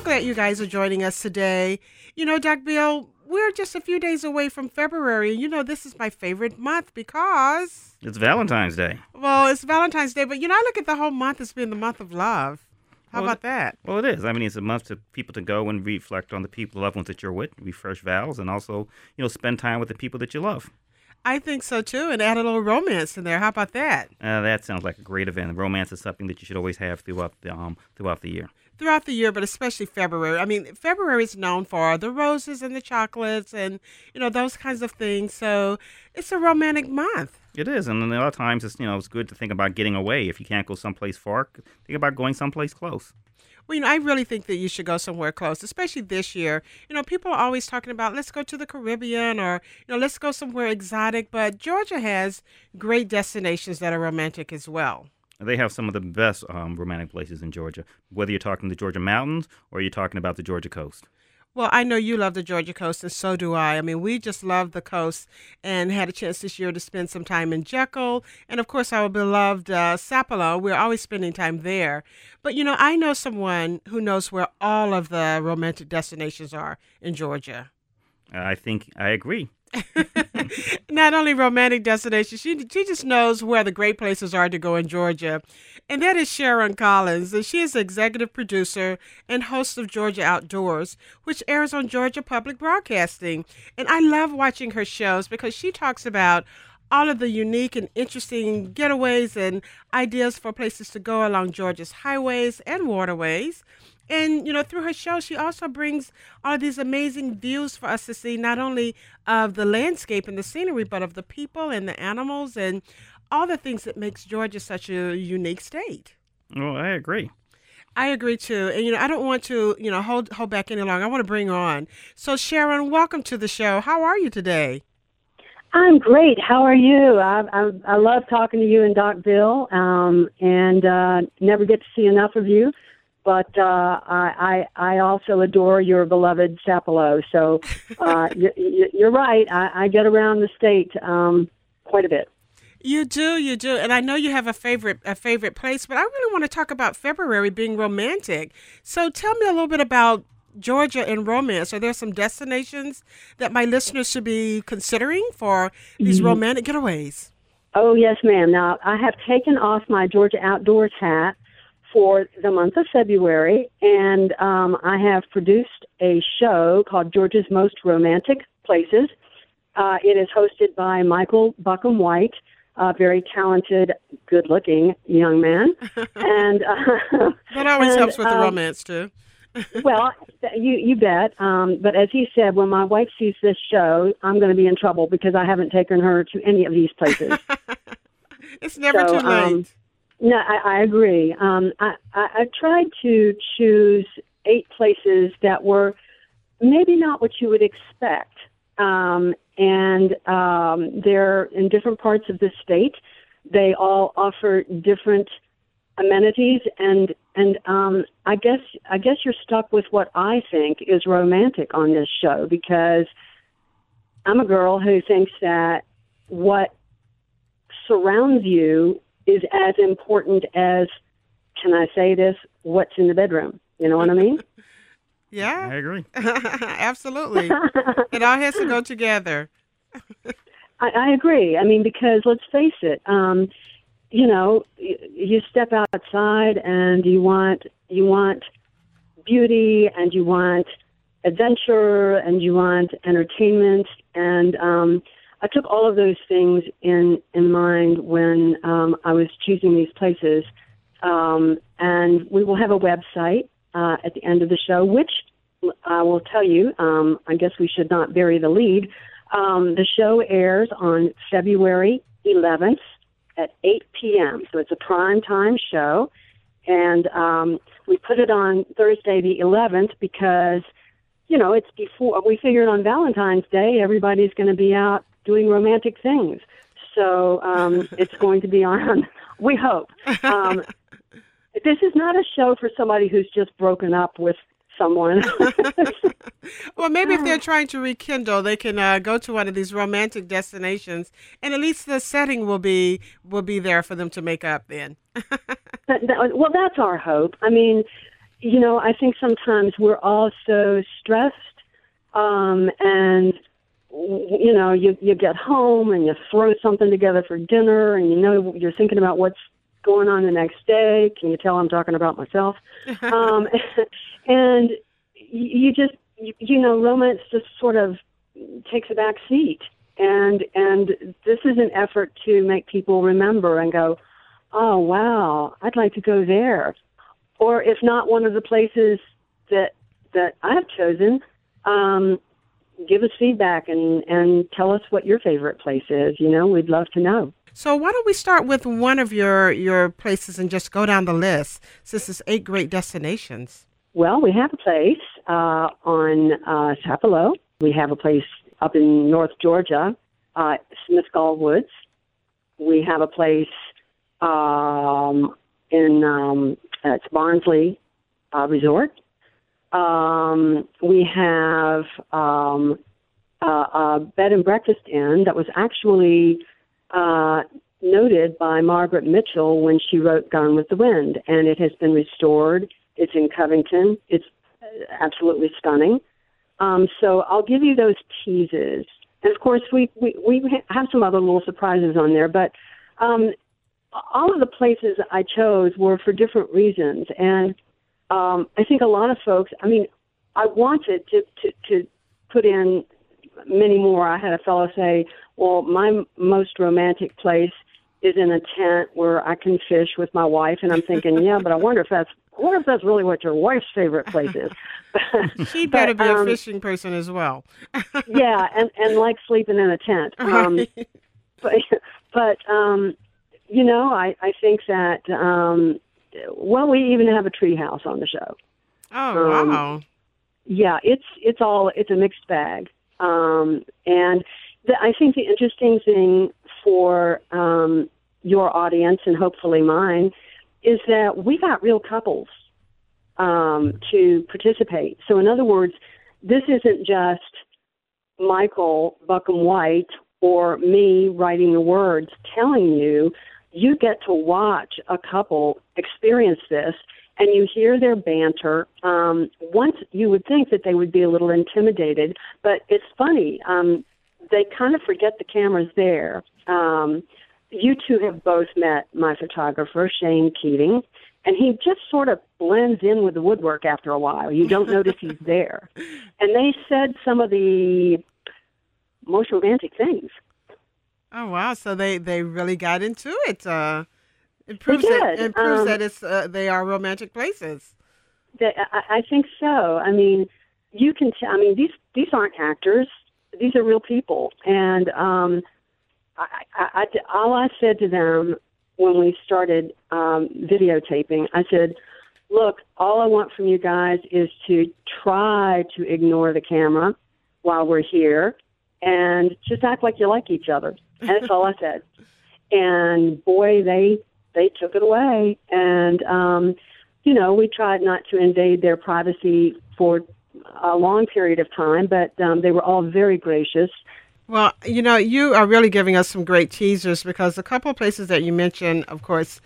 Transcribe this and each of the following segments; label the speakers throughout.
Speaker 1: So glad you guys are joining us today. You know, Doc Bill, we're just a few days away from February. You know, this is my favorite month because.
Speaker 2: It's Valentine's Day.
Speaker 1: Well, it's Valentine's Day, but you know, I look at the whole month as being the month of love. How
Speaker 2: well,
Speaker 1: about that?
Speaker 2: Well, it is. I mean, it's a month for people to go and reflect on the people, loved ones that you're with, refresh vows, and also, you know, spend time with the people that you love.
Speaker 1: I think so too, and add a little romance in there. How about that?
Speaker 2: Uh, that sounds like a great event. Romance is something that you should always have throughout the um throughout the year.
Speaker 1: Throughout the year, but especially February. I mean, February is known for the roses and the chocolates, and you know those kinds of things. So it's a romantic month.
Speaker 2: It is, and a lot of times it's you know it's good to think about getting away. If you can't go someplace far, think about going someplace close.
Speaker 1: Well, you know, I really think that you should go somewhere close, especially this year. You know, people are always talking about let's go to the Caribbean or, you know, let's go somewhere exotic, but Georgia has great destinations that are romantic as well.
Speaker 2: They have some of the best um, romantic places in Georgia, whether you're talking the Georgia mountains or you're talking about the Georgia coast.
Speaker 1: Well, I know you love the Georgia coast, and so do I. I mean, we just love the coast and had a chance this year to spend some time in Jekyll. And of course, our beloved uh, Sapelo. We're always spending time there. But, you know, I know someone who knows where all of the romantic destinations are in Georgia.
Speaker 2: I think I agree.
Speaker 1: Not only romantic destinations, she, she just knows where the great places are to go in Georgia. And that is Sharon Collins. And she is executive producer and host of Georgia Outdoors, which airs on Georgia Public Broadcasting. And I love watching her shows because she talks about all of the unique and interesting getaways and ideas for places to go along Georgia's highways and waterways. And, you know, through her show, she also brings all of these amazing views for us to see, not only of the landscape and the scenery, but of the people and the animals and all the things that makes Georgia such a unique state.
Speaker 2: Well, I agree.
Speaker 1: I agree too. And, you know, I don't want to, you know, hold, hold back any longer. I want to bring on. So, Sharon, welcome to the show. How are you today?
Speaker 3: I'm great. How are you? I, I, I love talking to you and Doc Bill, um, and uh, never get to see enough of you but uh, I, I I also adore your beloved Sapelo. So uh, you, you're right. I, I get around the state um, quite a bit.
Speaker 1: You do, you do, and I know you have a favorite a favorite place, but I really want to talk about February being romantic. So tell me a little bit about Georgia and romance. Are there some destinations that my listeners should be considering for these mm-hmm. romantic getaways?
Speaker 3: Oh yes, ma'am. Now I have taken off my Georgia outdoors hat for the month of February, and um, I have produced a show called Georgia's Most Romantic Places. Uh, it is hosted by Michael Buckham White, a very talented, good-looking young man, and uh,
Speaker 1: that always and, helps with the um, romance too.
Speaker 3: Well, you you bet. Um, but as he said, when my wife sees this show, I'm going to be in trouble because I haven't taken her to any of these places.
Speaker 1: it's never so, too late. Um,
Speaker 3: no, I, I agree. Um, I, I, I tried to choose eight places that were maybe not what you would expect. Um, and um, they're in different parts of the state. They all offer different amenities, and and um, I guess I guess you're stuck with what I think is romantic on this show because I'm a girl who thinks that what surrounds you is as important as can I say this? What's in the bedroom? You know what I mean?
Speaker 1: yeah,
Speaker 2: I agree.
Speaker 1: Absolutely, it all has to go together.
Speaker 3: I, I agree. I mean, because let's face it, um, you know, you, step outside and you want you want beauty and you want adventure and you want entertainment and um, I took all of those things in in mind when um, I was choosing these places. Um, and we will have a website uh, at the end of the show, which I will tell you. Um, I guess we should not bury the lead. Um, the show airs on February 11th at 8 p.m. So it's a prime time show, and um, we put it on Thursday the 11th because you know it's before we figured on Valentine's Day everybody's going to be out doing romantic things, so um, it's going to be on. We hope. Um, this is not a show for somebody who's just broken up with someone.
Speaker 1: well, maybe if they're trying to rekindle, they can uh, go to one of these romantic destinations, and at least the setting will be will be there for them to make up. Then,
Speaker 3: that, that, well, that's our hope. I mean, you know, I think sometimes we're all so stressed, um, and you know, you you get home and you throw something together for dinner, and you know you're thinking about what's going on the next day. Can you tell I'm talking about myself? um, and you just you, you know romance just sort of takes a back seat. And and this is an effort to make people remember and go oh wow i'd like to go there. Or if not one of the places that that i've chosen um give us feedback and and tell us what your favorite place is you know we'd love to know.
Speaker 1: So why don't we start with one of your your places and just go down the list since it's eight great destinations
Speaker 3: well, we have a place uh, on uh, Sapelo. We have a place up in North Georgia, uh, Smithgall Woods. We have a place um, in um, it's Barnsley uh, Resort. Um, we have um, a, a bed and breakfast inn that was actually uh, noted by Margaret Mitchell when she wrote Gone with the Wind, and it has been restored it's in Covington. It's absolutely stunning. Um, so I'll give you those teases. And of course, we, we, we have some other little surprises on there, but um, all of the places I chose were for different reasons. And um, I think a lot of folks, I mean, I wanted to, to, to put in many more. I had a fellow say, well, my most romantic place is in a tent where I can fish with my wife. And I'm thinking, yeah, but I wonder if that's I wonder if that's really what your wife's favorite place is.
Speaker 1: she better but, be um, a fishing person as well.
Speaker 3: yeah, and and like sleeping in a tent. Um, but but um, you know, I I think that um, well, we even have a tree house on the show.
Speaker 1: Oh um, wow!
Speaker 3: Yeah, it's it's all it's a mixed bag, um, and the, I think the interesting thing for um, your audience and hopefully mine is that we got real couples um, to participate. So, in other words, this isn't just Michael Buckham White or me writing the words telling you. You get to watch a couple experience this and you hear their banter. Um, once you would think that they would be a little intimidated, but it's funny. Um, they kind of forget the camera's there. Um, you two have both met my photographer, Shane Keating, and he just sort of blends in with the woodwork after a while. You don't notice he's there. And they said some of the most romantic things.
Speaker 1: Oh wow! So they they really got into it. Uh, it proves that it proves um, that it's uh, they are romantic places.
Speaker 3: They, I, I think so. I mean, you can. T- I mean, these these aren't actors. These are real people, and um, I, I, I, all I said to them when we started um, videotaping, I said, "Look, all I want from you guys is to try to ignore the camera while we're here, and just act like you like each other." And that's all I said. And boy, they they took it away, and um, you know, we tried not to invade their privacy for a long period of time, but um, they were all very gracious.
Speaker 1: Well, you know, you are really giving us some great teasers because a couple of places that you mentioned, of course,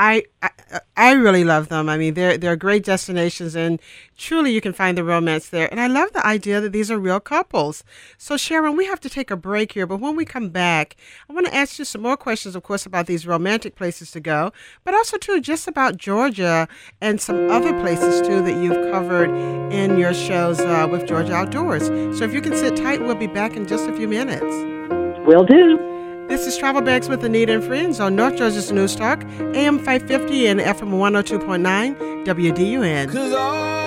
Speaker 1: I, I, I really love them. I mean, they're they're great destinations, and truly, you can find the romance there. And I love the idea that these are real couples. So, Sharon, we have to take a break here, but when we come back, I want to ask you some more questions, of course, about these romantic places to go, but also too just about Georgia and some other places too that you've covered in your shows uh, with Georgia Outdoors. So, if you can sit tight, we'll be back in just a few minutes.
Speaker 3: Will do.
Speaker 1: This is Travel Bags with Annita and Friends on North Georgia's News Talk, AM 550 and FM 102.9 WDUN.